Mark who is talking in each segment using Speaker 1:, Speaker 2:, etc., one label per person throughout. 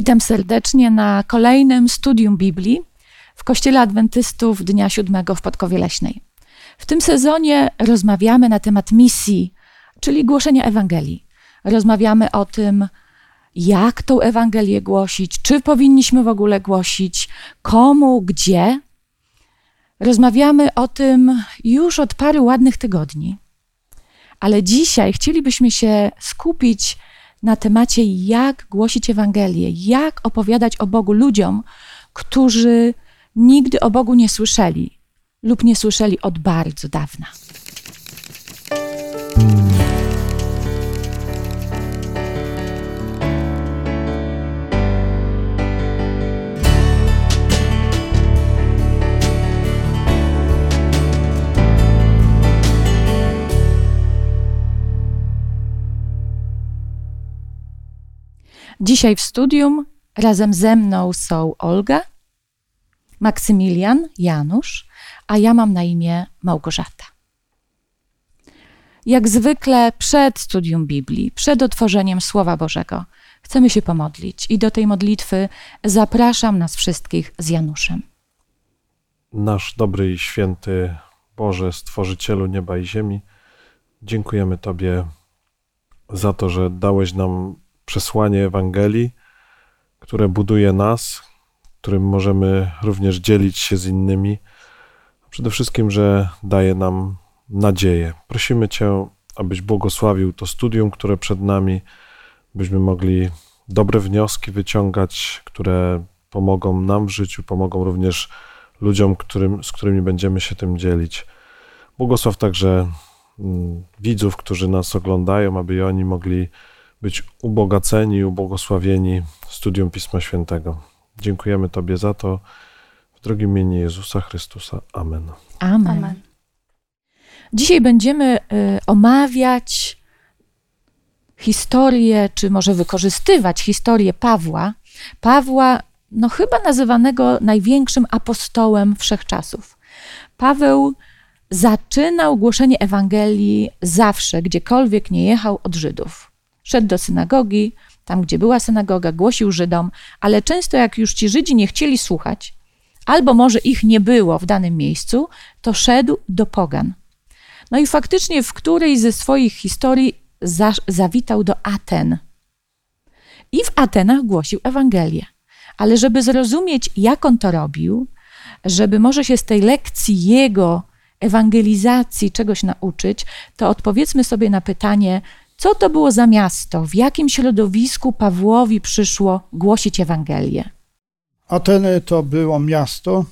Speaker 1: Witam serdecznie na kolejnym studium Biblii w Kościele Adwentystów Dnia Siódmego w Podkowie Leśnej. W tym sezonie rozmawiamy na temat misji, czyli głoszenia Ewangelii. Rozmawiamy o tym, jak tą Ewangelię głosić, czy powinniśmy w ogóle głosić, komu, gdzie. Rozmawiamy o tym już od paru ładnych tygodni. Ale dzisiaj chcielibyśmy się skupić na temacie, jak głosić Ewangelię, jak opowiadać o Bogu ludziom, którzy nigdy o Bogu nie słyszeli lub nie słyszeli od bardzo dawna. Dzisiaj w studium razem ze mną są Olga, Maksymilian, Janusz, a ja mam na imię Małgorzata. Jak zwykle przed studium Biblii, przed otworzeniem Słowa Bożego, chcemy się pomodlić i do tej modlitwy zapraszam nas wszystkich z Januszem.
Speaker 2: Nasz dobry i święty Boże, Stworzycielu nieba i ziemi, dziękujemy Tobie za to, że dałeś nam przesłanie Ewangelii, które buduje nas, którym możemy również dzielić się z innymi. Przede wszystkim, że daje nam nadzieję. Prosimy Cię, abyś błogosławił to studium, które przed nami, byśmy mogli dobre wnioski wyciągać, które pomogą nam w życiu, pomogą również ludziom, którym, z którymi będziemy się tym dzielić. Błogosław także mm, widzów, którzy nas oglądają, aby oni mogli być ubogaceni, ubłogosławieni studium Pisma Świętego. Dziękujemy Tobie za to. W drogim imieniu Jezusa Chrystusa. Amen.
Speaker 1: Amen. Amen. Dzisiaj będziemy y, omawiać historię, czy może wykorzystywać historię Pawła. Pawła, no chyba nazywanego największym apostołem wszechczasów. Paweł zaczynał głoszenie Ewangelii zawsze, gdziekolwiek nie jechał od Żydów. Szedł do synagogi, tam gdzie była synagoga, głosił Żydom, ale często jak już ci Żydzi nie chcieli słuchać, albo może ich nie było w danym miejscu, to szedł do pogan. No i faktycznie w którejś ze swoich historii za, zawitał do Aten. I w Atenach głosił Ewangelię. Ale żeby zrozumieć, jak on to robił, żeby może się z tej lekcji jego ewangelizacji czegoś nauczyć, to odpowiedzmy sobie na pytanie, co to było za miasto? W jakim środowisku Pawłowi przyszło głosić Ewangelię?
Speaker 3: Ateny to było miasto,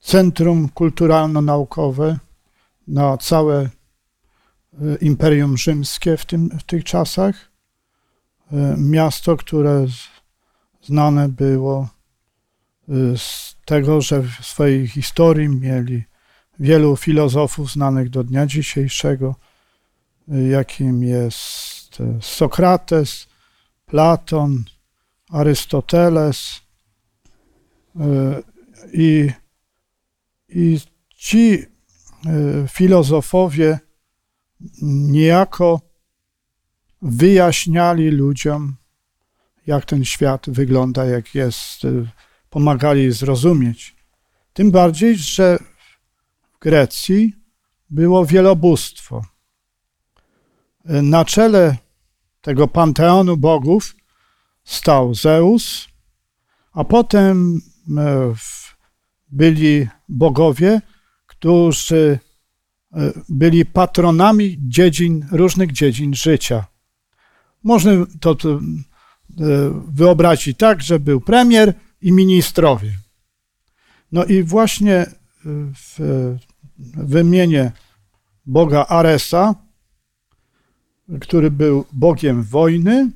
Speaker 3: centrum kulturalno-naukowe na całe e, Imperium Rzymskie w, tym, w tych czasach. E, miasto, które znane było e, z tego, że w swojej historii mieli wielu filozofów znanych do dnia dzisiejszego jakim jest Sokrates, Platon, Arystoteles e, i, i ci e, filozofowie niejako wyjaśniali ludziom, jak ten świat wygląda, jak jest, e, pomagali zrozumieć. Tym bardziej, że w Grecji było wielobóstwo. Na czele tego panteonu bogów stał Zeus, a potem e, byli bogowie, którzy e, byli patronami dziedzin, różnych dziedzin życia. Można to e, wyobrazić tak, że był premier i ministrowie. No i właśnie w wymienie Boga Aresa który był bogiem wojny.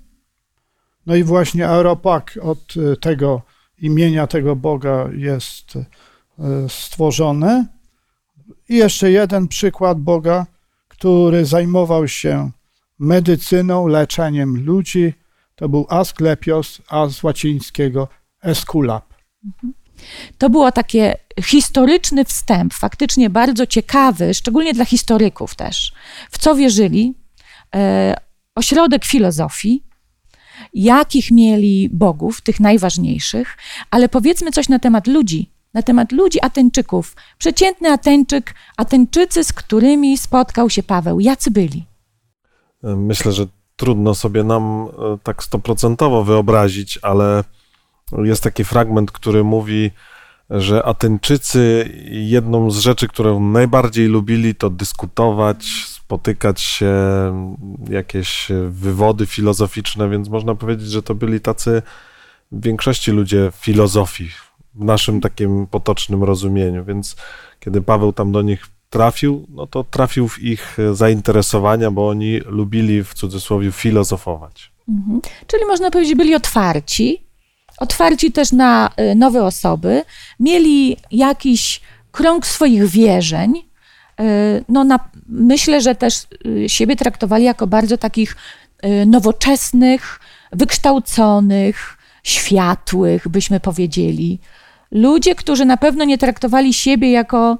Speaker 3: No i właśnie Aeropak od e, tego imienia tego Boga jest e, stworzone. I jeszcze jeden przykład Boga, który zajmował się medycyną, leczeniem ludzi. To był Asklepios, a z łacińskiego Esculap.
Speaker 1: To było takie historyczny wstęp, faktycznie bardzo ciekawy, szczególnie dla historyków też. W co wierzyli, ośrodek filozofii, jakich mieli bogów, tych najważniejszych, ale powiedzmy coś na temat ludzi, na temat ludzi Ateńczyków. Przeciętny Ateńczyk, Ateńczycy, z którymi spotkał się Paweł. Jacy byli?
Speaker 2: Myślę, że trudno sobie nam e, tak stoprocentowo wyobrazić, ale jest taki fragment, który mówi, że Ateńczycy jedną z rzeczy, którą najbardziej lubili, to dyskutować, spotykać się, jakieś wywody filozoficzne, więc można powiedzieć, że to byli tacy w większości ludzie filozofii, w naszym takim potocznym rozumieniu. Więc kiedy Paweł tam do nich trafił, no to trafił w ich zainteresowania, bo oni lubili w cudzysłowie filozofować.
Speaker 1: Mhm. Czyli można powiedzieć, byli otwarci, otwarci też na y, nowe osoby, mieli jakiś krąg swoich wierzeń. Y, no, na, myślę, że też y, siebie traktowali jako bardzo takich nowoczesnych, wykształconych, światłych, byśmy powiedzieli. Ludzie, którzy na pewno nie traktowali siebie jako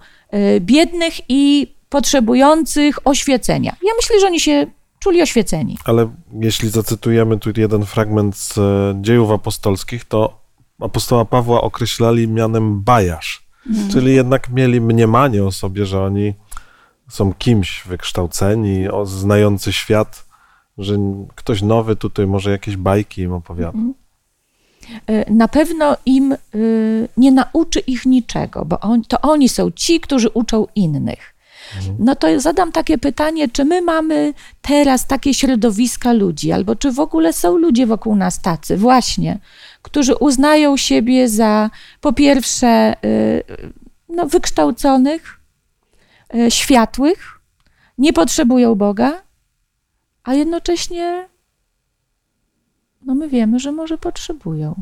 Speaker 1: biednych i potrzebujących oświecenia. Ja myślę, że oni się czuli oświeceni.
Speaker 2: Ale jeśli zacytujemy tu jeden fragment z e, dziejów apostolskich, to apostoła Pawła określali mianem bajarz, mhm. czyli jednak mieli mniemanie o sobie, że oni są kimś wykształceni, znający świat, że ktoś nowy tutaj może jakieś bajki im opowiada. Mhm.
Speaker 1: E, na pewno im e, nie nauczy ich niczego, bo on, to oni są ci, którzy uczą innych. No to zadam takie pytanie, czy my mamy teraz takie środowiska ludzi, albo czy w ogóle są ludzie wokół nas tacy, właśnie, którzy uznają siebie za po pierwsze y, no, wykształconych, y, światłych, nie potrzebują Boga, a jednocześnie no my wiemy, że może potrzebują.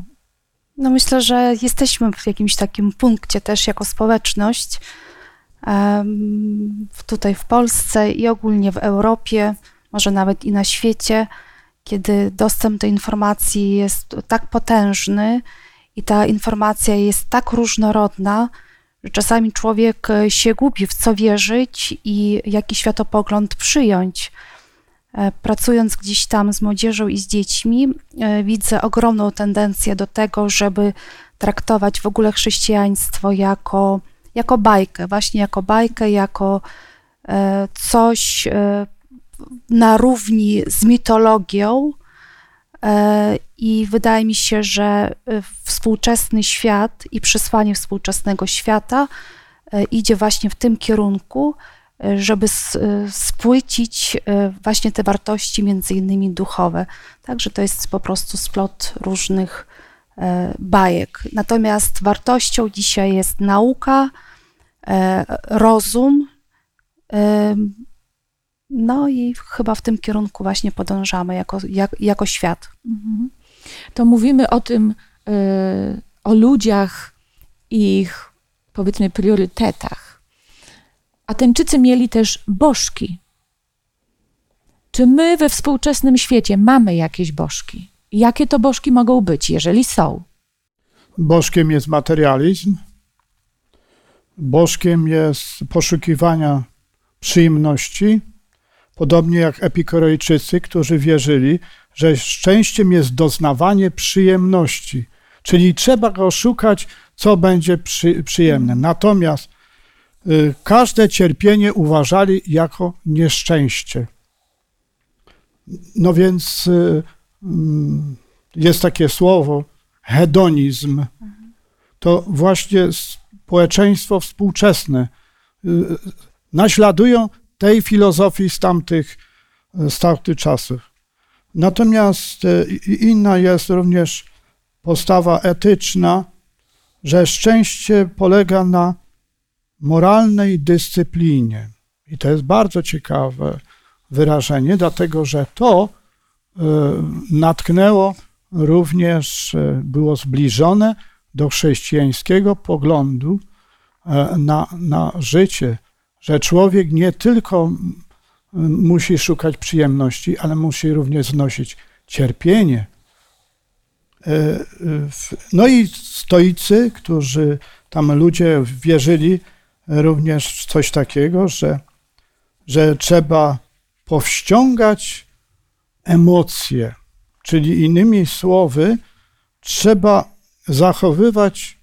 Speaker 4: No myślę, że jesteśmy w jakimś takim punkcie też jako społeczność, tutaj w Polsce i ogólnie w Europie, może nawet i na świecie, kiedy dostęp do informacji jest tak potężny i ta informacja jest tak różnorodna, że czasami człowiek e, się gubi, w co wierzyć i jaki światopogląd przyjąć. E, pracując gdzieś tam z młodzieżą i z dziećmi, e, widzę ogromną tendencję do tego, żeby traktować w ogóle chrześcijaństwo jako jako bajkę, właśnie jako bajkę, jako e, coś e, na równi z mitologią. E, I wydaje mi się, że współczesny świat i przesłanie współczesnego świata idzie właśnie w tym kierunku, żeby spłycić właśnie te wartości, między innymi duchowe. Także to jest po prostu splot różnych bajek. Natomiast wartością dzisiaj jest nauka, rozum. E, no i chyba w tym kierunku właśnie podążamy jako, jak, jako świat. Mhm.
Speaker 1: To mówimy o tym, e, o ludziach i ich powiedzmy priorytetach. Ateńczycy mieli też bożki. Czy my we współczesnym świecie mamy jakieś bożki? Jakie to bożki mogą być, jeżeli są?
Speaker 3: Bożkiem jest materializm. Bożkiem jest poszukiwania przyjemności, podobnie jak epikorejczycy, którzy wierzyli, że szczęściem jest doznawanie przyjemności, czyli trzeba go szukać, co będzie przy, przyjemne. Natomiast y, każde cierpienie uważali jako nieszczęście. No więc y, mm, jest takie słowo hedonizm. To właśnie społeczeństwo współczesne y, naśladują tej filozofii z tamtych, z tamtych czasów. Natomiast y, inna jest również postawa etyczna, że szczęście polega na moralnej dyscyplinie. I to jest bardzo ciekawe wyrażenie, dlatego że to y, natknęło również, było zbliżone do chrześcijańskiego poglądu e, na, na życie, że człowiek nie tylko musi szukać przyjemności, ale musi również znosić cierpienie. E, no i stoicy, którzy tam ludzie wierzyli również w coś takiego, że, że trzeba powściągać emocje, Czyli innymi słowy, trzeba zachowywać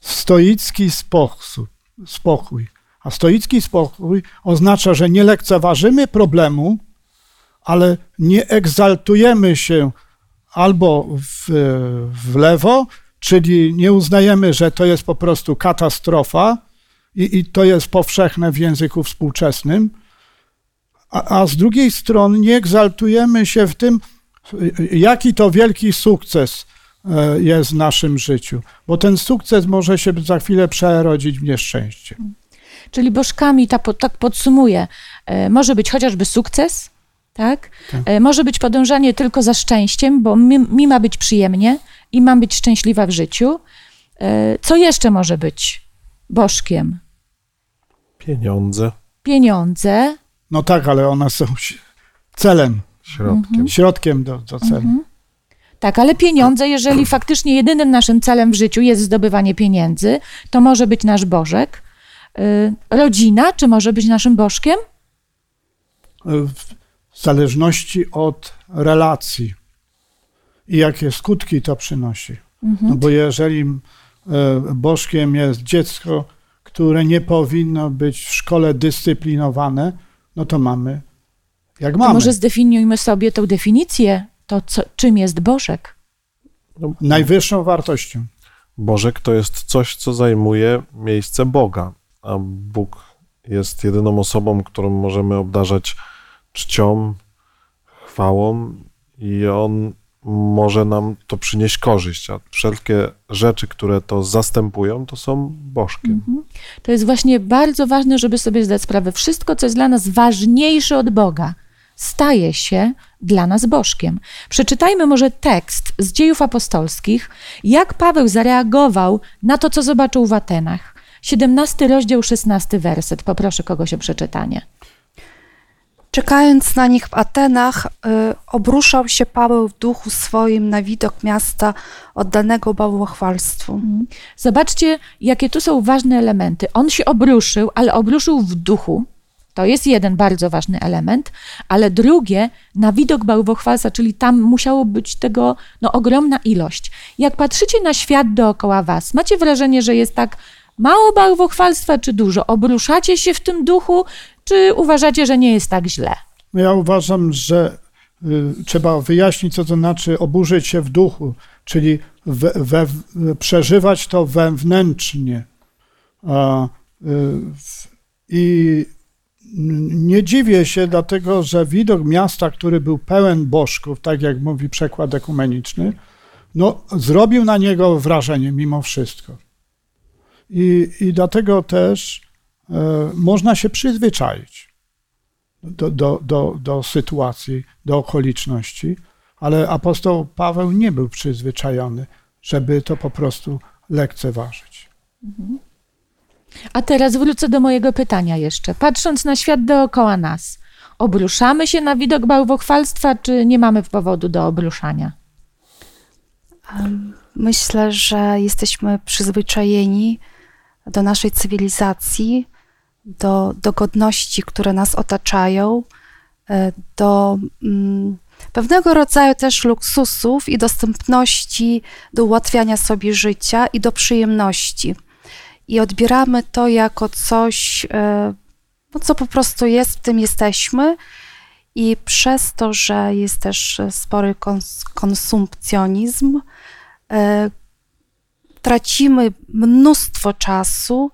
Speaker 3: stoicki sposób, spokój. A stoicki spokój oznacza, że nie lekceważymy problemu, ale nie egzaltujemy się albo w, w lewo, czyli nie uznajemy, że to jest po prostu katastrofa i, i to jest powszechne w języku współczesnym, a, a z drugiej strony nie egzaltujemy się w tym, jaki to wielki sukces jest w naszym życiu, bo ten sukces może się za chwilę przerodzić w nieszczęście.
Speaker 1: Czyli bożkami, ta, tak podsumuję, e, może być chociażby sukces, tak?
Speaker 3: Tak.
Speaker 1: E, Może być podążanie tylko za szczęściem, bo mi, mi ma być przyjemnie i mam być szczęśliwa w życiu. E, Co jeszcze może być bożkiem?
Speaker 2: Pieniądze
Speaker 1: Pieniądze.
Speaker 3: No tak, ale one są celem,
Speaker 2: środkiem.
Speaker 3: środkiem do, do celu.
Speaker 1: Tak, ale pieniądze, jeżeli faktycznie jedynym naszym celem w życiu jest zdobywanie pieniędzy, to może być nasz bożek. E, Rodzina, czy może być naszym bożkiem?
Speaker 3: W zależności od relacji i jakie skutki to przynosi. No bo jeżeli e, bożkiem jest dziecko, które nie powinno być w szkole dyscyplinowane, no to mamy jak
Speaker 1: To
Speaker 3: mamy.
Speaker 1: może zdefiniujmy sobie tą definicję, to co, czym jest bożek.
Speaker 3: Najwyższą wartością.
Speaker 2: Bożek to jest coś, co zajmuje miejsce Boga, a Bóg jest jedyną osobą, którą możemy obdarzać czcią, chwałą i On może nam to przynieść korzyść, a wszelkie rzeczy, które to zastępują, to są bożkiem.
Speaker 1: To jest właśnie bardzo ważne, żeby sobie zdać sprawę. Wszystko, co jest dla nas ważniejsze od Boga, staje się dla nas bożkiem. Przeczytajmy może tekst z dziejów apostolskich, jak Paweł zareagował na to, co zobaczył w Atenach. 17 rozdział, 16 werset. Poproszę kogoś o przeczytanie.
Speaker 4: Czekając na nich w Atenach, y, obruszał się Paweł w duchu swoim na widok miasta oddanego bałwochwalstwu.
Speaker 1: Zobaczcie, jakie tu są ważne elementy. On się obruszył, ale obruszył w duchu. To jest jeden bardzo ważny element, ale drugie, na widok bałwochwalstwa, czyli tam musiało być tego no, ogromna ilość. Jak patrzycie na świat dookoła was, macie wrażenie, że jest tak mało bałwochwalstwa, czy dużo? Obruszacie się w tym duchu, czy uważacie, że nie jest tak źle?
Speaker 3: No Ja uważam, że y, trzeba wyjaśnić, co to znaczy oburzyć się w duchu, czyli we, we, przeżywać to wewnętrznie. A, y, I nie dziwię się, dlatego że widok miasta, który był pełen bożków, tak jak mówi przekład ekumeniczny, no, zrobił na niego wrażenie mimo wszystko. I, i dlatego też e, można się przyzwyczaić do, do, do, do sytuacji, do okoliczności, ale apostoł Paweł nie był przyzwyczajony, żeby to po prostu lekceważyć.
Speaker 1: A teraz wrócę do mojego pytania jeszcze. Patrząc na świat dookoła nas, obruszamy się na widok bałwochwalstwa, czy nie mamy powodu do obruszania?
Speaker 4: Myślę, że jesteśmy przyzwyczajeni do naszej cywilizacji, do, do godności, które nas otaczają, e, do mm, pewnego rodzaju też luksusów i dostępności do ułatwiania sobie życia i do przyjemności. I odbieramy to jako coś, e, no, co po prostu jest, w tym jesteśmy. I przez to, że jest też spory kons- konsumpcjonizm, e, tracimy mnóstwo czasu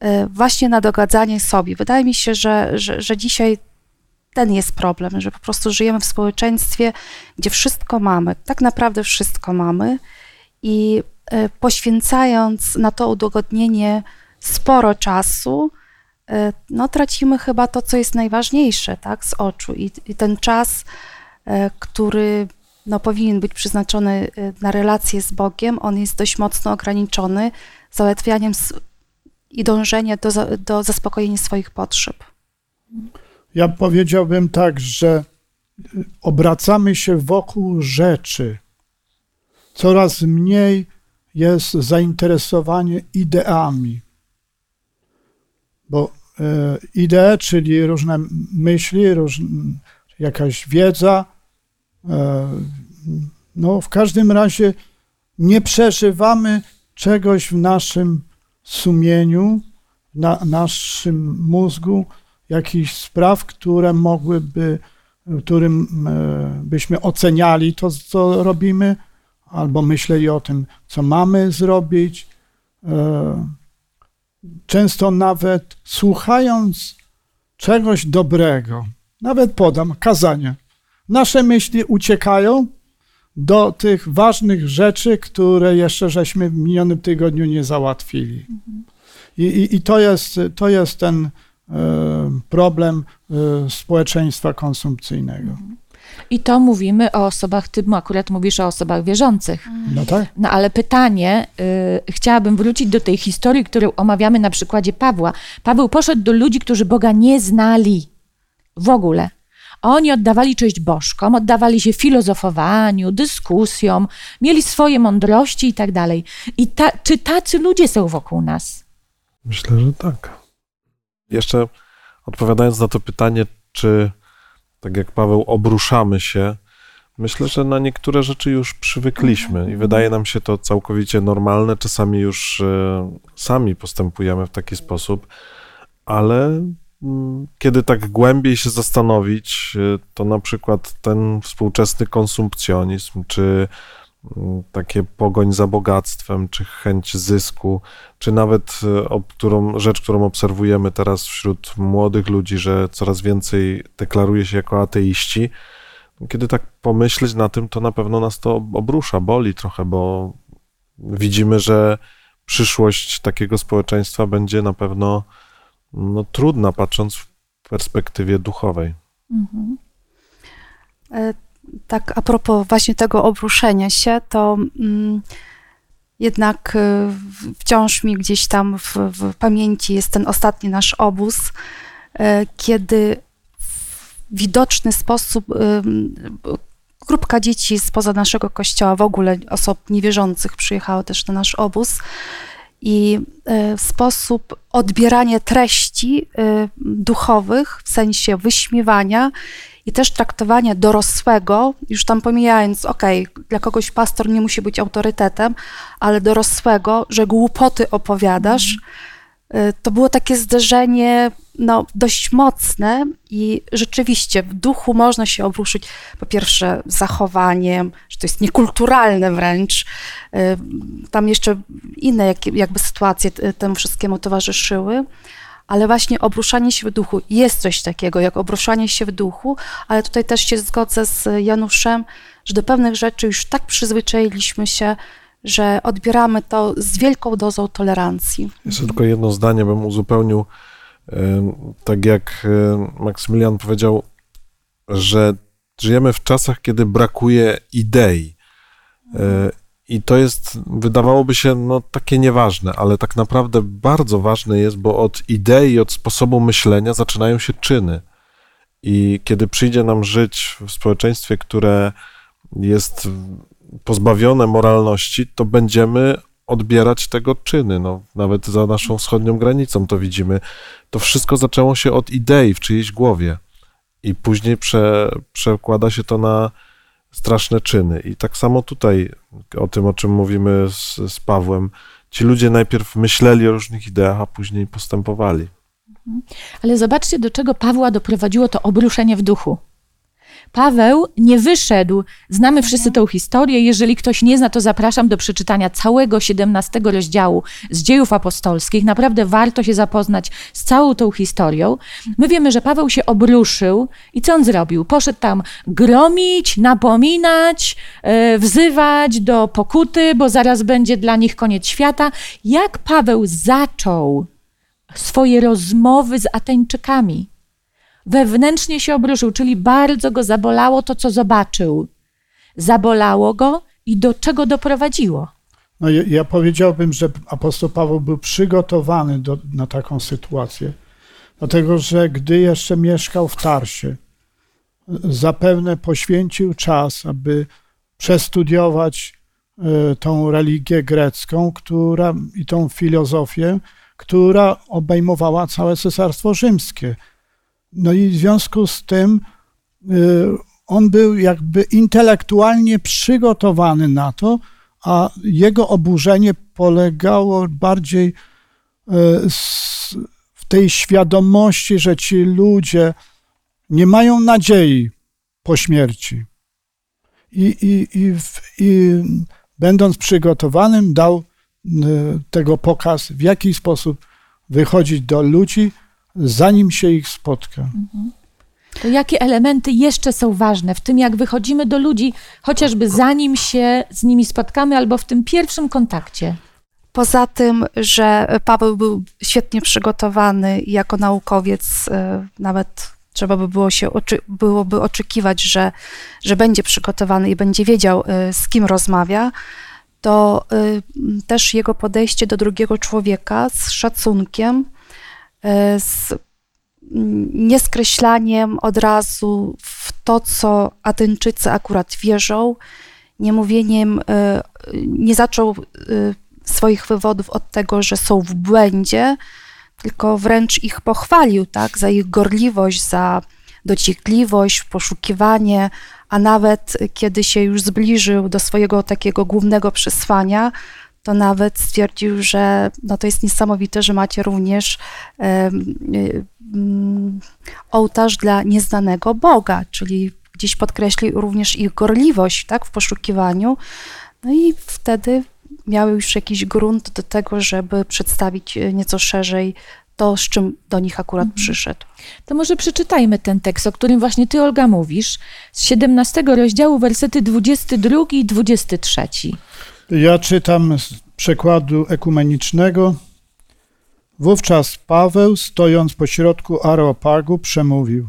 Speaker 4: e, właśnie na dogadzanie sobie. Wydaje mi się, że, że, że dzisiaj ten jest problem, że po prostu żyjemy w społeczeństwie, gdzie wszystko mamy, tak naprawdę wszystko mamy i poświęcając na to udogodnienie sporo czasu, e, no tracimy chyba to, co jest najważniejsze, tak, z oczu i, i ten czas, e, który no, powinien być przeznaczony na relacje z Bogiem, on jest dość mocno ograniczony załatwianiem i dążeniem do, do zaspokojenia swoich potrzeb.
Speaker 3: Ja powiedziałbym tak, że obracamy się wokół rzeczy. Coraz mniej jest zainteresowanie ideami. Bo e, idee, czyli różne myśli, róż, jakaś wiedza, e, no, w każdym razie nie przeżywamy czegoś w naszym sumieniu, na naszym mózgu, jakichś spraw, które mogłyby, którym e, byśmy oceniali to, co robimy, albo myśleli o tym, co mamy zrobić. E, często nawet słuchając czegoś dobrego, nawet podam kazania, nasze myśli uciekają do tych ważnych rzeczy, które jeszcze żeśmy w minionym tygodniu nie załatwili. I, i, i to, jest, to jest ten e, problem e, społeczeństwa konsumpcyjnego.
Speaker 1: I to mówimy o osobach, ty akurat mówisz o osobach wierzących.
Speaker 3: No tak?
Speaker 1: No ale pytanie, y, chciałabym wrócić do tej historii, którą omawiamy na przykładzie Pawła. Paweł poszedł do ludzi, którzy Boga nie znali w ogóle. Oni oddawali cześć bożkom, oddawali się filozofowaniu, dyskusjom, mieli swoje mądrości i tak dalej. I ta, czy tacy ludzie są wokół nas?
Speaker 2: Myślę, że tak. Jeszcze odpowiadając na to pytanie, czy tak jak Paweł, obruszamy się, myślę, że na niektóre rzeczy już przywykliśmy i wydaje nam się to całkowicie normalne. Czasami już e, sami postępujemy w taki sposób, ale mm, kiedy tak głębiej się zastanowić, e, to na przykład ten współczesny konsumpcjonizm, czy takie pogoń za bogactwem, czy chęć zysku, czy nawet e, którą, rzecz, którą obserwujemy teraz wśród młodych ludzi, że coraz więcej deklaruje się jako ateiści. Kiedy tak pomyśleć na tym, to na pewno nas to obrusza, boli trochę, bo widzimy, że przyszłość takiego społeczeństwa będzie na pewno no, trudna, patrząc w perspektywie duchowej. Mhm.
Speaker 4: Tak, a propos właśnie tego obruszenia się, to. Mm, jednak y, wciąż mi gdzieś tam w, w pamięci jest ten ostatni nasz obóz, y, kiedy w widoczny sposób y, grupka dzieci spoza naszego kościoła, w ogóle osób niewierzących przyjechało też na nasz obóz i sposób odbierania treści duchowych, w sensie wyśmiewania i też traktowanie dorosłego, już tam pomijając, okej, okay, dla kogoś pastor nie musi być autorytetem, ale dorosłego, że głupoty opowiadasz, y, to było takie zderzenie no, dość mocne i rzeczywiście w duchu można się obruszyć po pierwsze zachowaniem, że to jest niekulturalne wręcz. Y, tam jeszcze inne jakby sytuacje temu wszystkiemu towarzyszyły ale właśnie obruszanie się w duchu. Jest coś takiego jak obruszanie się w duchu, ale tutaj też się zgodzę z Januszem, że do pewnych rzeczy już tak przyzwyczailiśmy się, że odbieramy to z wielką dozą tolerancji.
Speaker 2: Jeszcze tylko jedno zdanie bym uzupełnił. Tak jak Maksymilian powiedział, że żyjemy w czasach, kiedy brakuje idei. I to jest, wydawałoby się, no, takie nieważne, ale tak naprawdę bardzo ważne jest, bo od idei, od sposobu myślenia zaczynają się czyny. I kiedy przyjdzie nam żyć w społeczeństwie, które jest pozbawione moralności, to będziemy odbierać tego czyny. No, nawet za naszą wschodnią granicą to widzimy. To wszystko zaczęło się od idei w czyjejś głowie. I później prze, przekłada się to na straszne czyny. I tak samo tutaj o tym, o czym mówimy z, z Pawłem. Ci ludzie najpierw myśleli o różnych ideach, a później postępowali.
Speaker 1: Ale zobaczcie, do czego Pawła doprowadziło to obruszenie w duchu. Paweł nie wyszedł. Znamy wszyscy tę historię. Jeżeli ktoś nie zna, to zapraszam do przeczytania całego 17 rozdziału z dziejów apostolskich. Naprawdę warto się zapoznać z całą tą historią. My wiemy, że Paweł się obruszył i co on zrobił? Poszedł tam gromić, napominać, e, wzywać do pokuty, bo zaraz będzie dla nich koniec świata. Jak Paweł zaczął swoje rozmowy z Ateńczykami? Wewnętrznie się obruszył, czyli bardzo go zabolało to, co zobaczył. Zabolało go i do czego doprowadziło.
Speaker 3: No, ja, ja powiedziałbym, że apostoł Paweł był przygotowany do, na taką sytuację, dlatego że gdy jeszcze mieszkał w Tarsie, zapewne poświęcił czas, aby przestudiować y, tą religię grecką która, i tą filozofię, która obejmowała całe Cesarstwo Rzymskie. No i w związku z tym y, on był jakby intelektualnie przygotowany na to, a jego oburzenie polegało bardziej e, w tej świadomości, że ci ludzie nie mają nadziei po śmierci. I, i, i, i będąc przygotowanym, dał e, tego pokaz, w jaki sposób wychodzić do ludzi, zanim się ich spotka. Mhm.
Speaker 1: To jakie elementy jeszcze są ważne w tym, jak wychodzimy do ludzi, chociażby zanim się z nimi spotkamy, albo w tym pierwszym kontakcie?
Speaker 4: Poza tym, że Paweł był świetnie przygotowany jako naukowiec, e, nawet trzeba by było się byłoby oczekiwać, że, że będzie przygotowany i będzie wiedział, e, z kim rozmawia, to e, też jego podejście do drugiego człowieka z szacunkiem, z nieskreślaniem od razu w to, co Ateńczycy akurat wierzą, nie mówieniem, e, nie zaczął e, swoich wywodów od tego, że są w błędzie, tylko wręcz ich pochwalił, tak, za ich gorliwość, za dociekliwość, poszukiwanie, a nawet kiedy się już zbliżył do swojego takiego głównego przesłania, to nawet stwierdził, że no to jest niesamowite, że macie również um, ołtarz dla nieznanego Boga, czyli gdzieś podkreślił również ich gorliwość tak, w poszukiwaniu. No i wtedy miały już jakiś grunt do tego, żeby przedstawić e, nieco szerzej to, z czym do nich akurat mhm. przyszedł.
Speaker 1: To może przeczytajmy ten tekst, o którym właśnie ty, Olga, mówisz, z 17 rozdziału, wersety 22 i 23.
Speaker 3: Ja czytam z przekładu ekumenicznego. Wówczas Paweł, stojąc pośrodku Areopagu, przemówił: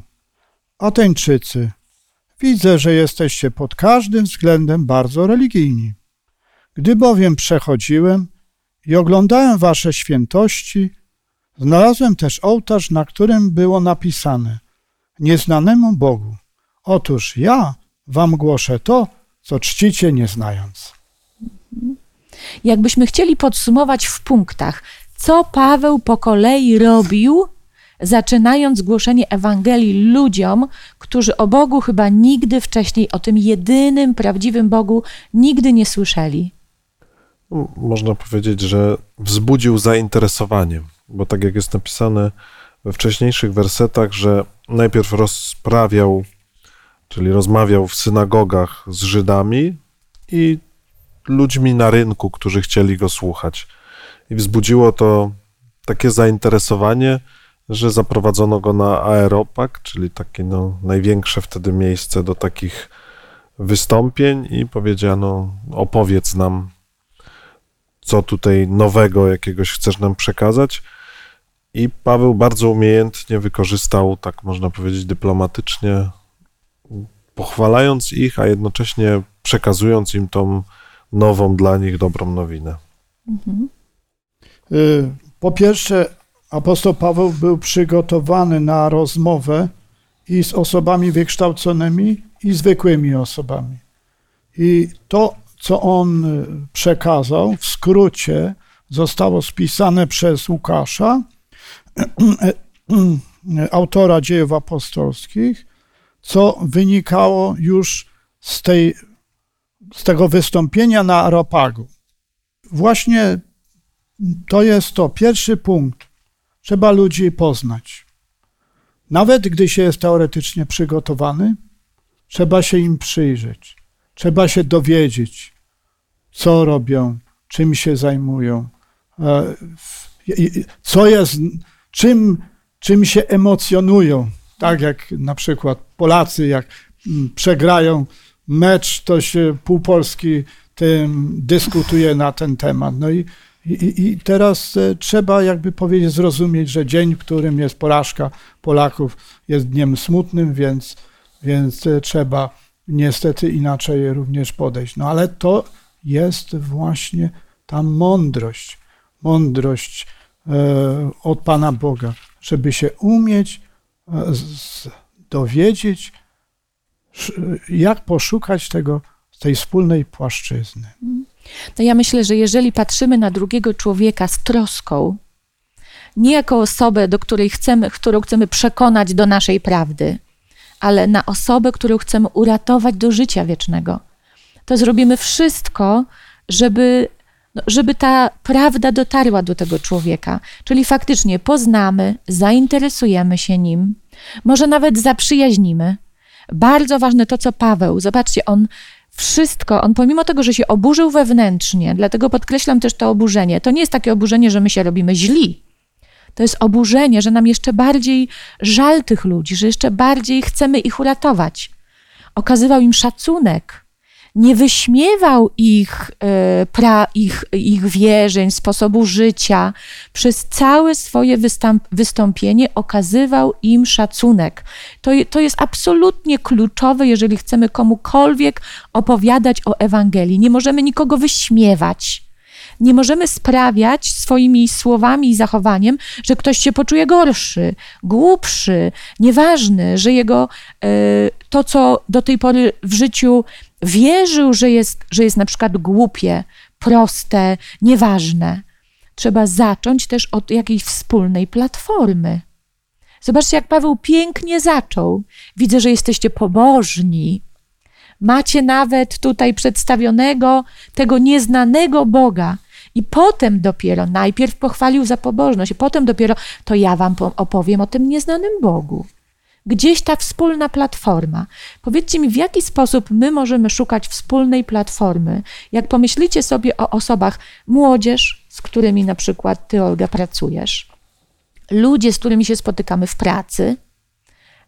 Speaker 3: Ateńczycy, widzę, że jesteście pod każdym względem bardzo religijni. Gdy bowiem przechodziłem i oglądałem wasze świętości, znalazłem też ołtarz, na którym było napisane: Nieznanemu Bogu. Otóż ja wam głoszę to, co czcicie nie znając.
Speaker 1: Jakbyśmy chcieli podsumować w punktach, co Paweł po kolei robił, zaczynając głoszenie Ewangelii ludziom, którzy o Bogu chyba nigdy wcześniej, o tym jedynym prawdziwym Bogu, nigdy nie słyszeli.
Speaker 2: Można powiedzieć, że wzbudził zainteresowanie, bo tak jak jest napisane we wcześniejszych wersetach, że najpierw rozprawiał, czyli rozmawiał w synagogach z Żydami i ludźmi na rynku, którzy chcieli go słuchać. I wzbudziło to takie zainteresowanie, że zaprowadzono go na aeropag, czyli takie no, największe wtedy miejsce do takich wystąpień i powiedziano: opowiedz nam, co tutaj nowego jakiegoś chcesz nam przekazać. I Paweł bardzo umiejętnie wykorzystał, tak można powiedzieć, dyplomatycznie, pochwalając ich, a jednocześnie przekazując im tą nową dla nich dobrą nowinę. Mhm.
Speaker 3: Y, po pierwsze, apostoł Paweł był przygotowany na rozmowę i z osobami wykształconymi, i zwykłymi osobami. I to, co on y, przekazał, w skrócie zostało spisane przez Łukasza, autora dziejów apostolskich, co wynikało już z tej z tego wystąpienia na Aropagu. Właśnie to jest to pierwszy punkt. Trzeba ludzi poznać. Nawet gdy się jest teoretycznie przygotowany, trzeba się im przyjrzeć. Trzeba się dowiedzieć, co robią, czym się zajmują, e, co jest, czym, czym się emocjonują. Tak jak na przykład Polacy, jak mm, przegrają mecz, to się pół Polski tym dyskutuje na ten temat. No i, i, i teraz e, trzeba jakby powiedzieć, zrozumieć, że dzień, w którym jest porażka Polaków, jest dniem smutnym, więc, więc e, trzeba niestety inaczej również podejść. No ale to jest właśnie ta mądrość, mądrość e, od Pana Boga, żeby się umieć dowiedzieć, jak poszukać tego, tej wspólnej płaszczyzny.
Speaker 1: No ja myślę, że jeżeli patrzymy na drugiego człowieka z troską, nie jako osobę, do której chcemy, którą chcemy przekonać do naszej prawdy, ale na osobę, którą chcemy uratować do życia wiecznego. To zrobimy wszystko, żeby, no, żeby ta prawda dotarła do tego człowieka. Czyli faktycznie poznamy, zainteresujemy się nim, może nawet zaprzyjaźnimy. Bardzo ważne to, co Paweł, zobaczcie, on wszystko, on pomimo tego, że się oburzył wewnętrznie, dlatego podkreślam też to oburzenie, to nie jest takie oburzenie, że my się robimy źli. To jest oburzenie, że nam jeszcze bardziej żal tych ludzi, że jeszcze bardziej chcemy ich uratować. Okazywał im szacunek, nie wyśmiewał ich, e, pra, ich, ich wierzeń, sposobu życia. Przez całe swoje wystąp, wystąpienie okazywał im szacunek. To, to jest absolutnie kluczowe, jeżeli chcemy komukolwiek opowiadać o Ewangelii. Nie możemy nikogo wyśmiewać. Nie możemy sprawiać swoimi słowami i zachowaniem, że ktoś się poczuje gorszy, głupszy, nieważny, że jego e, to, co do tej pory w życiu wierzył, że jest, że jest na przykład głupie, proste, nieważne. Trzeba zacząć też od jakiejś wspólnej platformy. Zobaczcie, jak Paweł pięknie zaczął. Widzę, że jesteście pobożni. Macie nawet tutaj przedstawionego tego nieznanego Boga. I potem dopiero, najpierw pochwalił za pobożność, i potem dopiero to ja wam opowiem o tym nieznanym Bogu gdzieś ta wspólna platforma. Powiedzcie mi, w jaki sposób my możemy szukać wspólnej platformy? Jak pomyślicie sobie o osobach, młodzież, z którymi na przykład ty, Olga, pracujesz, ludzie, z którymi się spotykamy w pracy,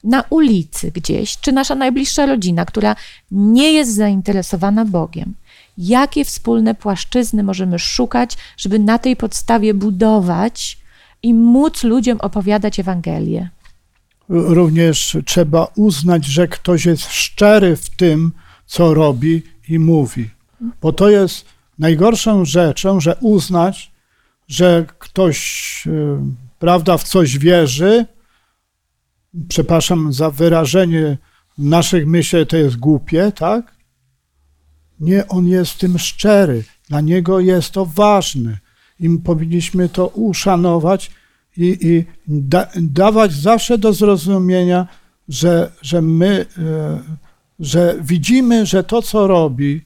Speaker 1: na ulicy gdzieś, czy nasza najbliższa rodzina, która nie jest zainteresowana Bogiem. Jakie wspólne płaszczyzny możemy szukać, żeby na tej podstawie budować i móc ludziom opowiadać Ewangelię?
Speaker 3: Również trzeba uznać, że ktoś jest szczery w tym, co robi i mówi. Bo to jest najgorszą rzeczą, że uznać, że ktoś, y, prawda, w coś wierzy, przepraszam za wyrażenie naszych myśli, to jest głupie, tak? Nie, on jest tym szczery. Dla niego jest to ważne. I powinniśmy to uszanować i, i da, dawać zawsze do zrozumienia, że, że my, e, że widzimy, że to, co robi,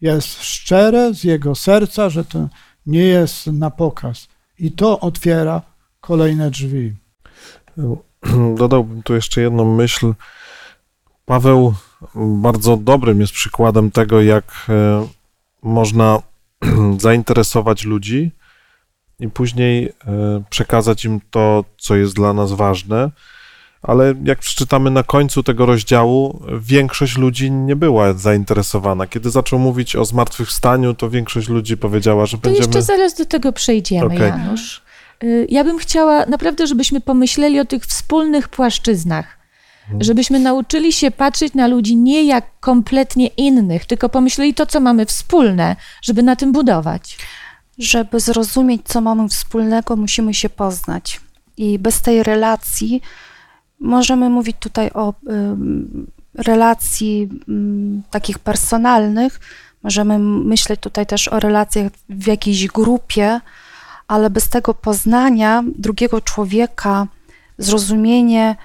Speaker 3: jest szczere z jego serca, że to nie jest na pokaz. I to otwiera kolejne drzwi.
Speaker 2: Dodałbym tu jeszcze jedną myśl. Paweł bardzo dobrym jest przykładem tego, jak e, można zainteresować ludzi, i później e, przekazać im to, co jest dla nas ważne. Ale jak przeczytamy na końcu tego rozdziału, większość ludzi nie była zainteresowana. Kiedy zaczął mówić o zmartwychwstaniu, to większość ludzi powiedziała, że
Speaker 1: to
Speaker 2: będziemy...
Speaker 1: jeszcze zaraz do tego przejdziemy, okay. Janusz. Y, ja bym chciała naprawdę, żebyśmy pomyśleli o tych wspólnych płaszczyznach. Mhm. Żebyśmy nauczyli się patrzeć na ludzi nie jak kompletnie innych, tylko pomyśleli to, co mamy wspólne, żeby na tym budować.
Speaker 4: Żeby zrozumieć, co mamy wspólnego, musimy się poznać. I bez tej relacji możemy mówić tutaj o y, relacji y, takich personalnych, możemy myśleć tutaj też o relacjach w jakiejś grupie, ale bez tego poznania drugiego człowieka, zrozumienie,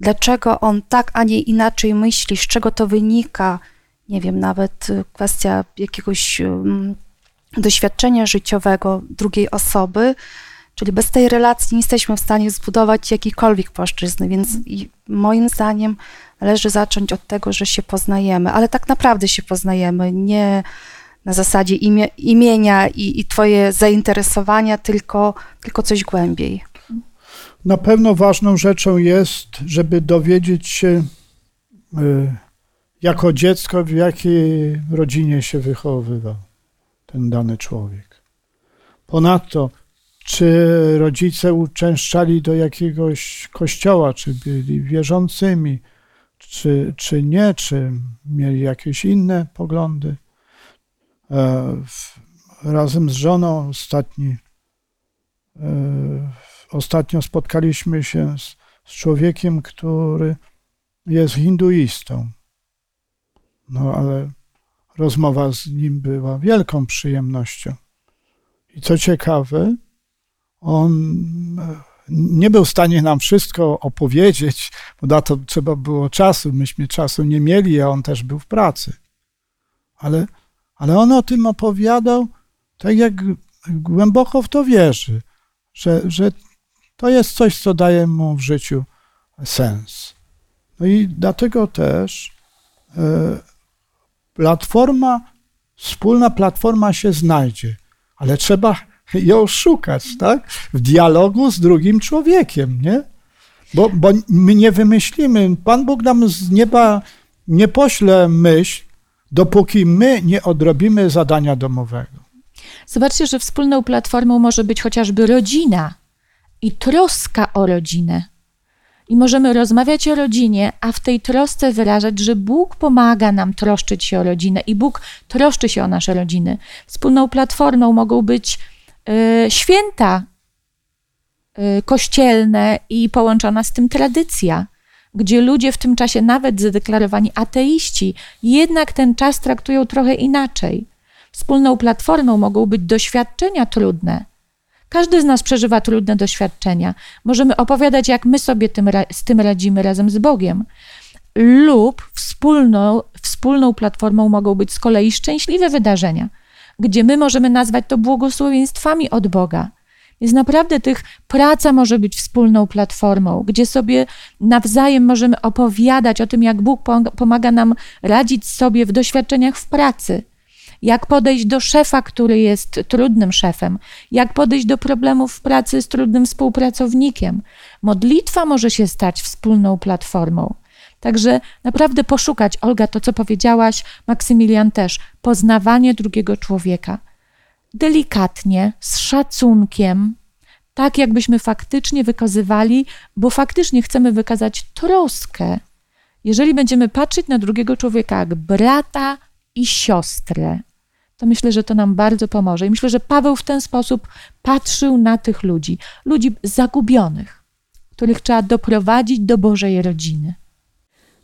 Speaker 4: dlaczego on tak, a nie inaczej myśli, z czego to wynika, nie wiem, nawet kwestia jakiegoś doświadczenia życiowego drugiej osoby, czyli bez tej relacji nie jesteśmy w stanie zbudować jakiejkolwiek płaszczyzny, więc moim zdaniem należy zacząć od tego, że się poznajemy, ale tak naprawdę się poznajemy, nie na zasadzie imię, imienia i, i twoje zainteresowania, tylko, tylko coś głębiej.
Speaker 3: Na pewno ważną rzeczą jest, żeby dowiedzieć się y, jako dziecko, w jakiej rodzinie się wychowywał ten dany człowiek. Ponadto, czy rodzice uczęszczali do jakiegoś kościoła, czy byli wierzącymi, czy, czy nie, czy mieli jakieś inne poglądy. E, razem z żoną ostatni, e, ostatnio spotkaliśmy się z, z człowiekiem, który jest hinduistą. No ale rozmowa z nim była wielką przyjemnością. I co ciekawe, on e, nie był w stanie nam wszystko opowiedzieć, bo na to trzeba było czasu. Myśmy czasu nie mieli, a on też był w pracy. Ale, ale on o tym opowiadał tak, jak głęboko w to wierzy, że, że to jest coś, co daje mu w życiu sens. No i dlatego też e, platforma, wspólna platforma się znajdzie, ale trzeba ją szukać, tak? W dialogu z drugim człowiekiem, nie? Bo, bo my nie wymyślimy, Pan Bóg nam z nieba nie pośle myśl, dopóki my nie odrobimy zadania domowego.
Speaker 1: Zobaczcie, że wspólną platformą może być chociażby rodzina i troska o rodzinę. I możemy rozmawiać o rodzinie, a w tej trosce wyrażać, że Bóg pomaga nam troszczyć się o rodzinę i Bóg troszczy się o nasze rodziny. Wspólną platformą mogą być y, święta y, kościelne i połączona z tym tradycja, gdzie ludzie w tym czasie, nawet zadeklarowani ateiści, jednak ten czas traktują trochę inaczej. Wspólną platformą mogą być doświadczenia trudne każdy z nas przeżywa trudne doświadczenia. Możemy opowiadać, jak my sobie tym, z tym radzimy razem z Bogiem. Lub wspólną, wspólną platformą mogą być z kolei szczęśliwe wydarzenia, gdzie my możemy nazwać to błogosławieństwami od Boga. Więc naprawdę tych praca może być wspólną platformą, gdzie sobie nawzajem możemy opowiadać o tym, jak Bóg pomaga nam radzić sobie w doświadczeniach w pracy jak podejść do szefa, który jest trudnym szefem, jak podejść do problemów w pracy z trudnym współpracownikiem. Modlitwa może się stać wspólną platformą. Także naprawdę poszukać, Olga, to co powiedziałaś, Maksymilian też, poznawanie drugiego człowieka. Delikatnie, z szacunkiem, tak jakbyśmy faktycznie wykazywali, bo faktycznie chcemy wykazać troskę. Jeżeli będziemy patrzeć na drugiego człowieka jak brata i siostrę, to myślę, że to nam bardzo pomoże. I myślę, że Paweł w ten sposób patrzył na tych ludzi, ludzi zagubionych, których trzeba doprowadzić do Bożej rodziny.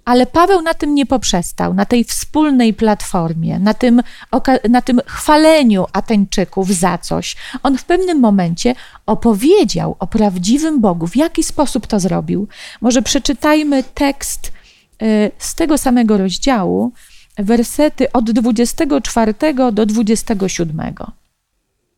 Speaker 1: Ale Paweł na tym nie poprzestał, na tej wspólnej platformie, na tym, na tym chwaleniu Ateńczyków za coś. On w pewnym momencie opowiedział o prawdziwym Bogu. W jaki sposób to zrobił? Może przeczytajmy tekst y, z tego samego rozdziału, wersety od 24 do 27.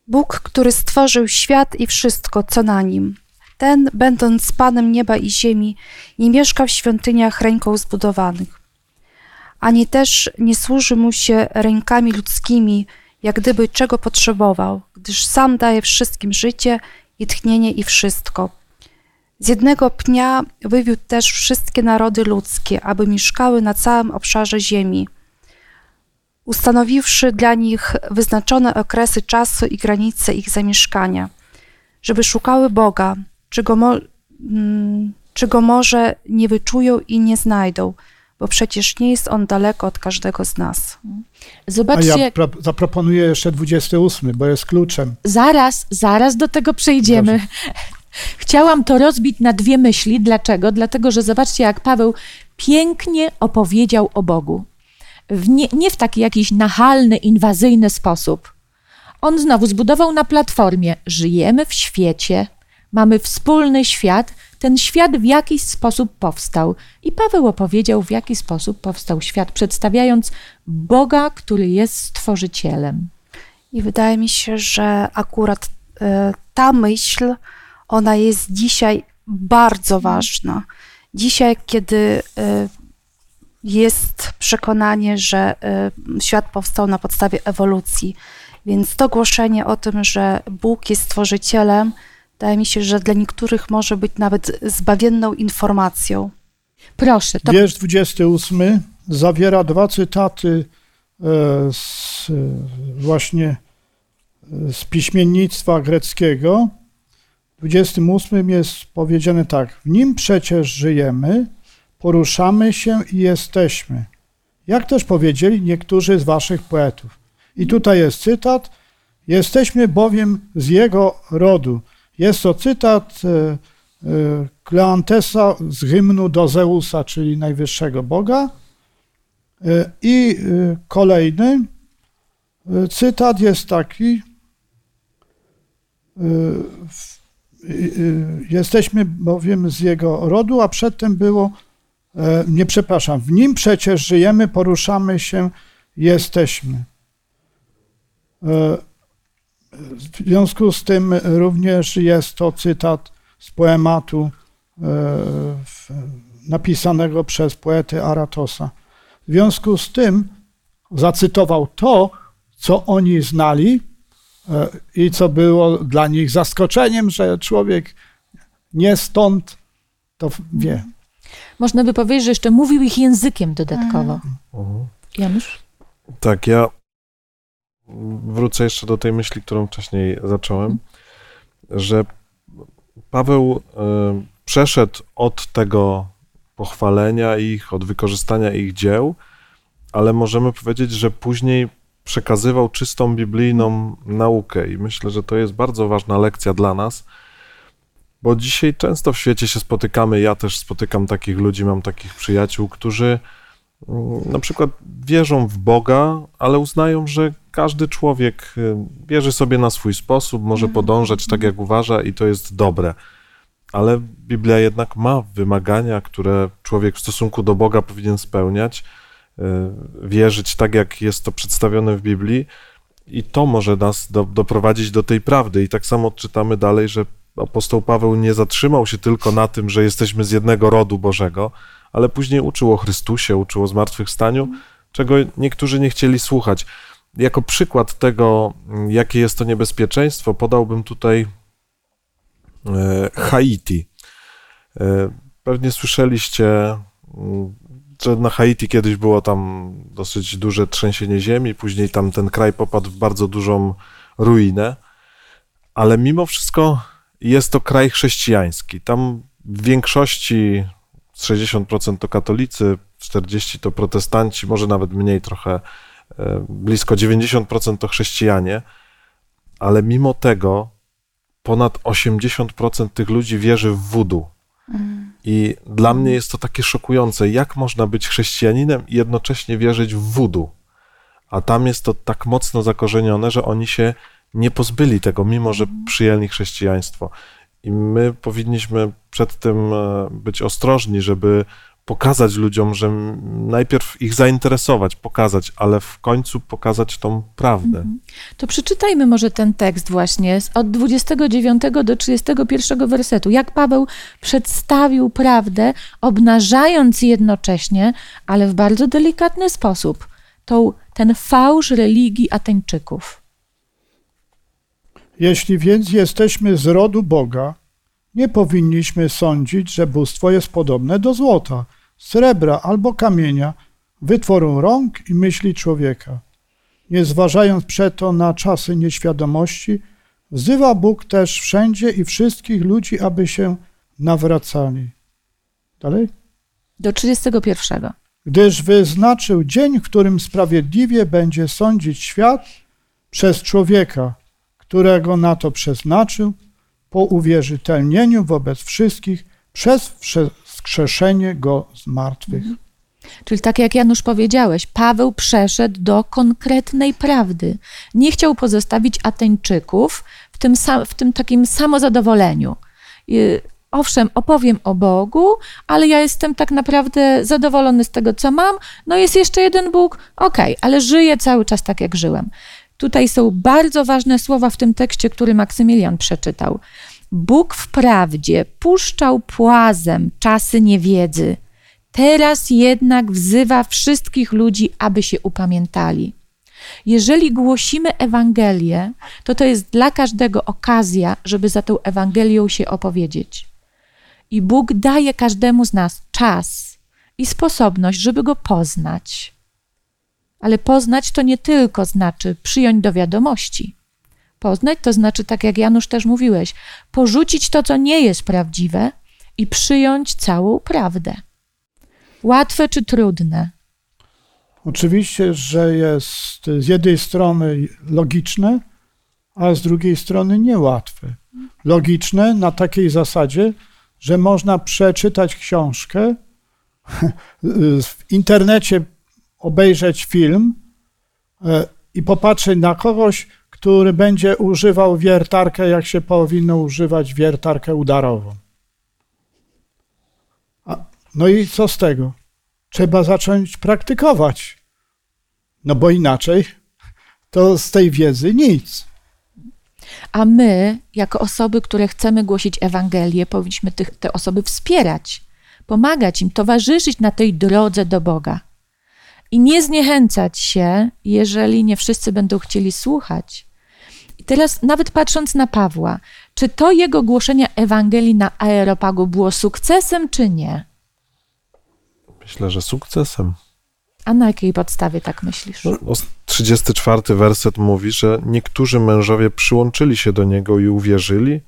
Speaker 4: Bóg, który stworzył świat i wszystko, co na nim, ten, będąc Panem nieba i ziemi, nie mieszka w świątyniach ręką zbudowanych, ani też nie służy mu się rękami ludzkimi, jak gdyby czego potrzebował, gdyż sam daje wszystkim życie i tchnienie i wszystko. Z jednego pnia wywiódł też wszystkie narody ludzkie, aby mieszkały na całym obszarze ziemi ustanowiwszy dla nich wyznaczone okresy czasu i granice ich zamieszkania, żeby szukały Boga, czego, mo, mm, czego może nie wyczują i nie znajdą, bo przecież nie jest on daleko od każdego z nas.
Speaker 3: Zobaczcie. A ja pro, zaproponuję jeszcze 28, bo jest kluczem.
Speaker 1: Zaraz, zaraz do tego przejdziemy. Dobrze. Chciałam to rozbić na dwie myśli. Dlaczego? Dlatego, że zobaczcie, jak Paweł pięknie opowiedział o Bogu w nie, nie w taki jakiś nachalny, inwazyjny sposób. On znowu zbudował na platformie: żyjemy w świecie, mamy wspólny świat, ten świat w jakiś sposób powstał. I Paweł opowiedział, w jaki sposób powstał świat, przedstawiając Boga, który jest stworzycielem.
Speaker 4: I wydaje mi się, że akurat y, ta myśl, ona jest dzisiaj bardzo ważna. Dzisiaj, kiedy y, jest przekonanie, że y, świat powstał na podstawie ewolucji. Więc to głoszenie o tym, że Bóg jest stworzycielem, wydaje mi się, że dla niektórych może być nawet zbawienną informacją.
Speaker 1: Proszę.
Speaker 3: To... Wiersz 28 zawiera dwa cytaty e, z, właśnie e, z piśmiennictwa greckiego. W 28 jest powiedziane tak: W nim przecież żyjemy, poruszamy się i jesteśmy. Jak też powiedzieli niektórzy z waszych poetów. I tutaj jest cytat: Jesteśmy bowiem z jego rodu. Jest to cytat e, e, Kleantesa z hymnu do Zeusa, czyli najwyższego Boga. E, I kolejny cytat jest taki: Jesteśmy bowiem z jego rodu, a przedtem było nie przepraszam, w nim przecież żyjemy, poruszamy się, jesteśmy. E, w związku z tym również jest to cytat z poematu napisanego przez poetę Aratosa. W związku z tym zacytował to, co oni znali i co było dla nich zaskoczeniem, że człowiek nie stąd to wie.
Speaker 1: Można by powiedzieć, że jeszcze mówił ich językiem dodatkowo.
Speaker 2: Mhm.
Speaker 1: Janusz?
Speaker 2: Tak, ja wrócę jeszcze do tej myśli, którą wcześniej zacząłem, że Paweł y, przeszedł od tego pochwalenia ich, od wykorzystania ich dzieł, ale możemy powiedzieć, że później przekazywał czystą biblijną naukę i myślę, że to jest bardzo ważna lekcja dla nas, bo dzisiaj często w świecie się spotykamy, ja też spotykam takich ludzi, mam takich przyjaciół, którzy mm, na przykład wierzą w Boga, ale uznają, że każdy człowiek y, wierzy sobie na swój sposób, może podążać tak, jak uważa i to jest dobre. Ale Biblia jednak ma wymagania, które człowiek w stosunku do Boga powinien spełniać, y, wierzyć tak, jak jest to przedstawione w Biblii, i to może nas do, doprowadzić do tej prawdy. I tak samo czytamy dalej, że apostoł Paweł nie zatrzymał się tylko na tym, że jesteśmy z jednego rodu Bożego, ale później uczył o Chrystusie, uczył o zmartwychwstaniu, czego niektórzy nie chcieli słuchać. Jako przykład tego, jakie jest to niebezpieczeństwo, podałbym tutaj e, Haiti. E, pewnie słyszeliście, mm, że na Haiti kiedyś było tam dosyć duże trzęsienie ziemi, później tam ten kraj popadł w bardzo dużą ruinę, ale mimo wszystko jest to kraj chrześcijański. Tam w większości 60% to katolicy, 40% to protestanci, może nawet mniej trochę, e, blisko 90% to chrześcijanie, ale mimo tego ponad 80% tych ludzi wierzy w wudu. I dla mnie jest to takie szokujące, jak można być chrześcijaninem i jednocześnie wierzyć w wudu. A tam jest to tak mocno zakorzenione, że oni się nie pozbyli tego, mimo że przyjęli chrześcijaństwo. I my powinniśmy przed tym e, być ostrożni, żeby pokazać ludziom, że najpierw ich zainteresować, pokazać, ale w końcu pokazać tą prawdę.
Speaker 1: Mhm. To przeczytajmy może ten tekst właśnie od 29 do 31 wersetu. Jak Paweł przedstawił prawdę, obnażając jednocześnie, ale w bardzo delikatny sposób, tą, ten fałsz religii Ateńczyków.
Speaker 3: Jeśli więc jesteśmy z rodu Boga, nie powinniśmy sądzić, że bóstwo jest podobne do złota, srebra albo kamienia, wytworu rąk i myśli człowieka. Nie zważając przeto na czasy nieświadomości, wzywa Bóg też wszędzie i wszystkich ludzi, aby się nawracali. Dalej?
Speaker 1: Do 31.
Speaker 3: Gdyż wyznaczył dzień, w którym sprawiedliwie będzie sądzić świat przez człowieka, którego na to przeznaczył, po uwierzytelnieniu wobec wszystkich przez wskrzeszenie go z martwych.
Speaker 1: Czyli tak jak Janusz powiedziałeś, Paweł przeszedł do konkretnej prawdy. Nie chciał pozostawić Ateńczyków w tym, w tym takim samozadowoleniu. Owszem, opowiem o Bogu, ale ja jestem tak naprawdę zadowolony z tego, co mam. No jest jeszcze jeden Bóg, okej, okay, ale żyję cały czas tak, jak żyłem. Tutaj są bardzo ważne słowa w tym tekście, który Maksymilian przeczytał. Bóg wprawdzie puszczał płazem czasy niewiedzy, teraz jednak wzywa wszystkich ludzi, aby się upamiętali. Jeżeli głosimy Ewangelię, to to jest dla każdego okazja, żeby za tą Ewangelią się opowiedzieć. I Bóg daje każdemu z nas czas i sposobność, żeby go poznać. Ale poznać to nie tylko znaczy przyjąć do wiadomości. Poznać to znaczy, tak jak Janusz też mówiłeś, porzucić to, co nie jest prawdziwe i przyjąć całą prawdę. Łatwe czy trudne?
Speaker 3: Oczywiście, że jest z jednej strony logiczne, a z drugiej strony niełatwe. Logiczne na takiej zasadzie, że można przeczytać książkę, w internecie obejrzeć film e, i popatrzeć na kogoś, który będzie używał wiertarkę, jak się powinno używać wiertarkę udarową. No i co z tego? Trzeba zacząć praktykować. No bo inaczej to z tej wiedzy nic.
Speaker 1: A my, jako osoby, które chcemy głosić Ewangelię, powinniśmy tych, te osoby wspierać, pomagać im, towarzyszyć na tej drodze do Boga. I nie zniechęcać się, jeżeli nie wszyscy będą chcieli słuchać. I teraz, nawet patrząc na Pawła, czy to jego głoszenie Ewangelii na Aeropagu było sukcesem, czy nie?
Speaker 2: Myślę, że sukcesem.
Speaker 1: A na jakiej podstawie tak myślisz?
Speaker 2: No, 34 werset mówi, że niektórzy mężowie przyłączyli się do niego i uwierzyli.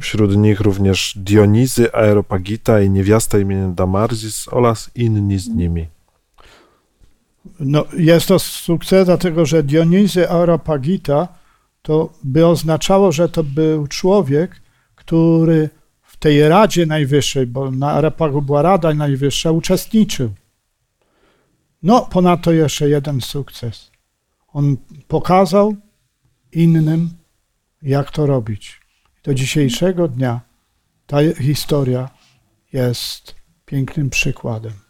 Speaker 2: Wśród nich również Dionizy, Aeropagita i niewiasta imieniem Damarzis oraz inni z nimi.
Speaker 3: No, jest to sukces, dlatego że Dionizy Aeropagita to by oznaczało, że to był człowiek, który w tej Radzie Najwyższej, bo na Areopagu była Rada Najwyższa, uczestniczył. No, ponadto jeszcze jeden sukces. On pokazał innym, jak to robić. Do dzisiejszego dnia ta historia jest pięknym przykładem.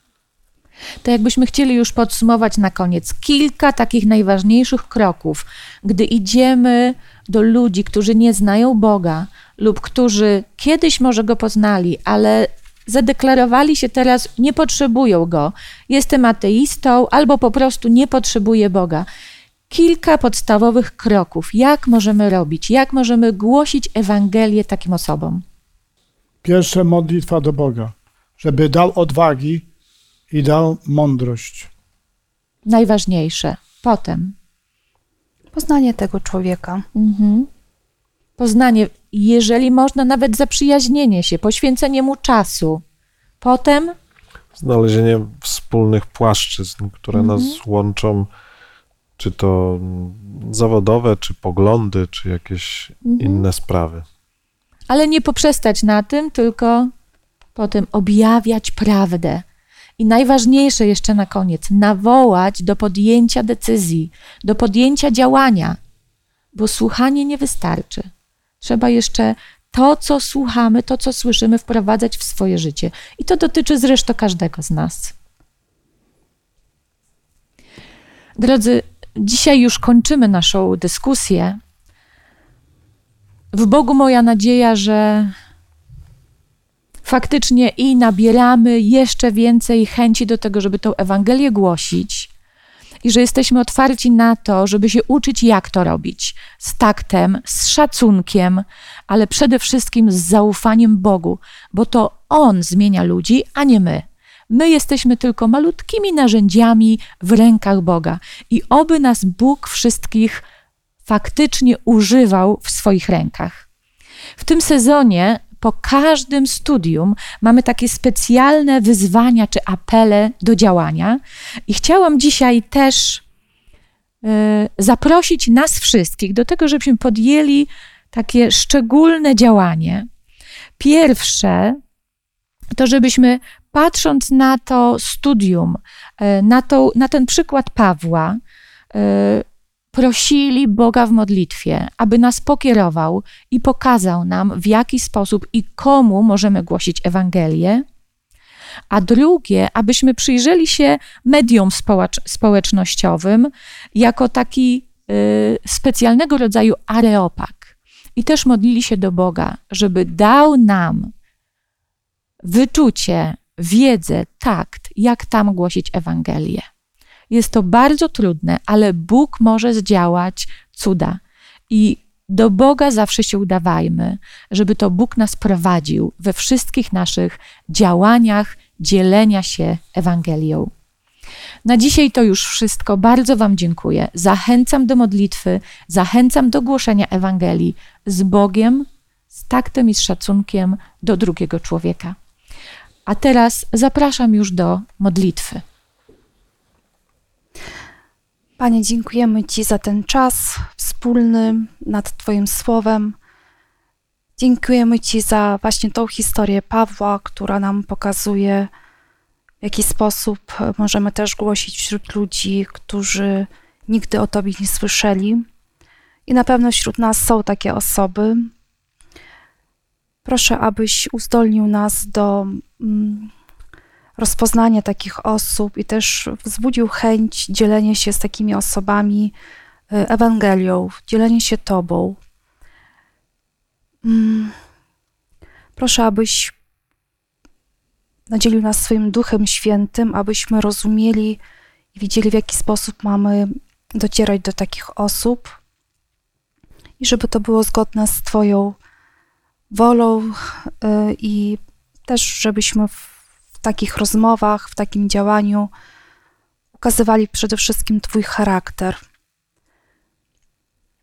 Speaker 1: To jakbyśmy chcieli już podsumować na koniec kilka takich najważniejszych kroków, gdy idziemy do ludzi, którzy nie znają Boga lub którzy kiedyś może go poznali, ale zadeklarowali się teraz, nie potrzebują go, jestem ateistą albo po prostu nie potrzebuję Boga. Kilka podstawowych kroków, jak możemy robić, jak możemy głosić Ewangelię takim osobom.
Speaker 3: Pierwsze modlitwa do Boga, żeby dał odwagi i dał mądrość.
Speaker 1: Najważniejsze. Potem.
Speaker 4: Poznanie tego człowieka.
Speaker 1: Mhm. Poznanie, jeżeli można, nawet zaprzyjaźnienie się, poświęcenie mu czasu. Potem
Speaker 2: Znalezienie wspólnych płaszczyzn, które
Speaker 1: Mhm.
Speaker 2: nas łączą, czy to zawodowe, czy poglądy, czy jakieś
Speaker 1: Mhm.
Speaker 2: inne sprawy.
Speaker 1: ale nie poprzestać na tym, tylko potem objawiać prawdę. I najważniejsze jeszcze na koniec, nawołać do podjęcia decyzji, do podjęcia działania, bo słuchanie nie wystarczy. Trzeba jeszcze to, co słuchamy, to, co słyszymy, wprowadzać w swoje życie. I to dotyczy zresztą każdego z nas. Drodzy, dzisiaj już kończymy naszą dyskusję. W Bogu moja nadzieja, że faktycznie i nabieramy jeszcze więcej chęci do tego, żeby tą Ewangelię głosić i że jesteśmy otwarci na to, żeby się uczyć, jak to robić. Z taktem, z szacunkiem, ale przede wszystkim z zaufaniem Bogu, bo to On zmienia ludzi, a nie my. My jesteśmy tylko malutkimi narzędziami w rękach Boga i oby nas Bóg wszystkich faktycznie używał w swoich rękach. W tym sezonie po każdym studium mamy takie specjalne wyzwania czy apele do działania i chciałam dzisiaj też y, zaprosić nas wszystkich do tego, żebyśmy podjęli takie szczególne działanie. Pierwsze to, żebyśmy patrząc na to studium, y, na, to, na ten przykład Pawła, y, prosili Boga w modlitwie, aby nas pokierował i pokazał nam, w jaki sposób i komu możemy głosić Ewangelię. A drugie, abyśmy przyjrzeli się mediom społecz- społecznościowym jako taki y, specjalnego rodzaju areopag. I też modlili się do Boga, żeby dał nam wyczucie, wiedzę, takt, jak tam głosić Ewangelię. Jest to bardzo trudne, ale Bóg może zdziałać cuda. I do Boga zawsze się udawajmy, żeby to Bóg nas prowadził we wszystkich naszych działaniach dzielenia się Ewangelią. Na dzisiaj to już wszystko. Bardzo Wam dziękuję. Zachęcam do modlitwy, zachęcam do głoszenia Ewangelii z Bogiem, z taktem i z szacunkiem do drugiego człowieka. A teraz zapraszam już do modlitwy.
Speaker 4: Panie, dziękujemy Ci za ten czas wspólny nad Twoim słowem. Dziękujemy Ci za właśnie tą historię Pawła, która nam pokazuje, w jaki sposób możemy też głosić wśród ludzi, którzy nigdy o Tobie nie słyszeli. I na pewno wśród nas są takie osoby. Proszę, abyś uzdolnił nas do mm, rozpoznania takich osób i też wzbudził chęć dzielenia się z takimi osobami y, Ewangelią, dzielenia się Tobą. Mm. Proszę, abyś nadzielił nas swoim Duchem Świętym, abyśmy rozumieli i widzieli, w jaki sposób mamy docierać do takich osób i żeby to było zgodne z Twoją wolą y, i też, żebyśmy w takich rozmowach, w takim działaniu ukazywali przede wszystkim Twój charakter.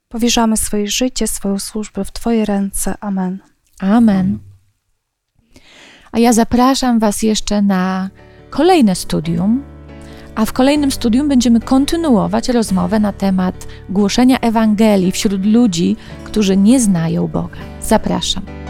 Speaker 4: Powierzamy swoje życie, swoją służbę w Twoje ręce. Amen.
Speaker 1: Amen. A ja zapraszam Was jeszcze na kolejne studium. A w kolejnym studium będziemy kontynuować rozmowę na temat głoszenia Ewangelii wśród ludzi, którzy nie znają Boga. Zapraszam.